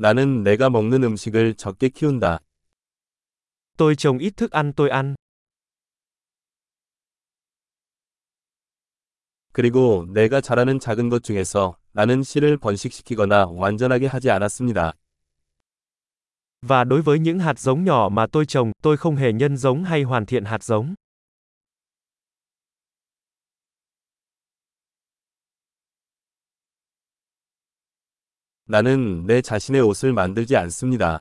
나는 내가 먹는 음식을 적게 키운다. Tôi trồng ít thức ăn tôi ăn. 그리고 내가 잘하는 작은 것 중에서 나는 씨를 번식시키거나 완전하게 하지 않았습니다. Và đối với những hạt giống nhỏ mà tôi trồng, tôi không hề nhân giống hay hoàn thiện hạt giống. 나는 내 자신의 옷을 만들지 않습니다.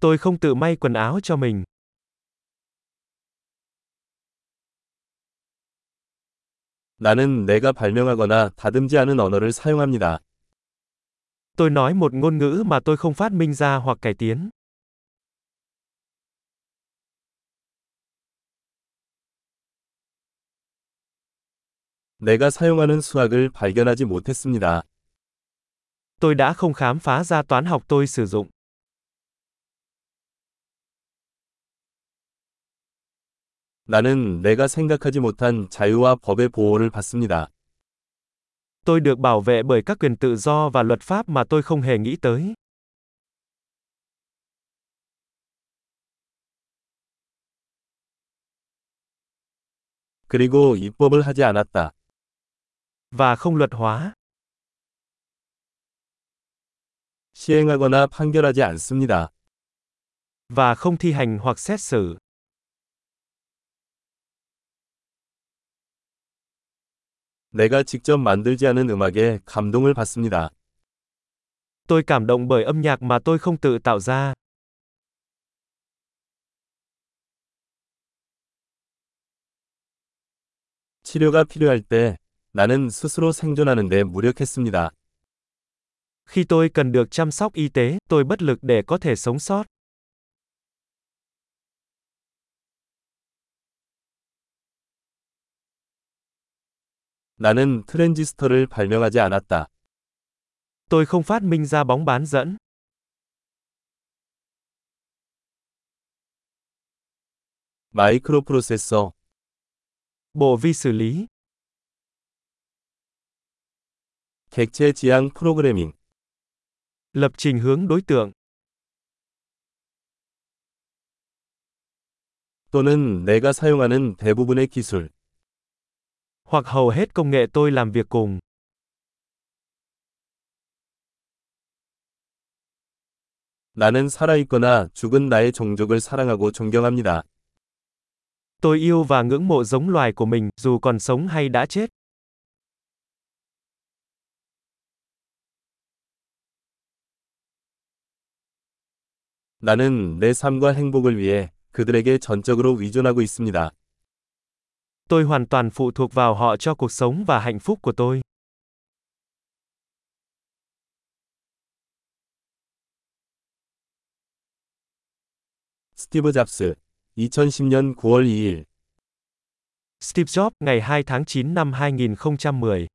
Tôi không tự may quần áo cho mình. 나는 내가 발명하거나 다듬지 않은 언어를 사용합니다. Tôi nói một ngôn ngữ mà tôi không phát minh ra hoặc cải tiến. 내가 사용하는 수학을 발견하지 못했습니다. Tôi đã không khám phá ra toán học tôi sử dụng. 나는 내가 생각하지 못한 자유와 법의 보호를 받습니다. Tôi được bảo vệ bởi các quyền tự do và luật pháp mà tôi không hề nghĩ tới. 그리고 입법을 하지 않았다. Và không luật hóa. 시행하거나 판결하지 않습니다. Và không thi hành hoặc xét xử. 내가 직접 만들지 않은 음악에 감동을 받습니다. Tôi cảm động bởi âm nhạc mà tôi không tự tạo ra. 치료가 필요할 때 나는 스스로 생존하는 데 무력했습니다. Khi tôi cần được chăm sóc y tế, tôi bất lực để có thể sống sót. 나는 트랜지스터를 발명하지 않았다. Tôi không phát minh ra bóng bán dẫn. 마이크로프로세서, Bộ vi xử lý, 객체 지향 프로그래밍, lập trình hướng đối tượng, 또는 내가 사용하는 대부분의 기술. hoặc hầu hết công nghệ tôi làm việc cùng. 나는 살아있거나 죽은 나의 종족을 사랑하고 존경합니다. Tôi yêu và ngưỡng mộ giống loài của mình, dù còn sống hay đã chết. 나는 내 삶과 행복을 위해 그들에게 전적으로 의존하고 있습니다. Tôi hoàn toàn phụ thuộc vào họ cho cuộc sống và hạnh phúc của tôi. 스티브 잡스, 2010년 9월 2일 Steve Jobs, ngày 2 tháng 9 năm 2010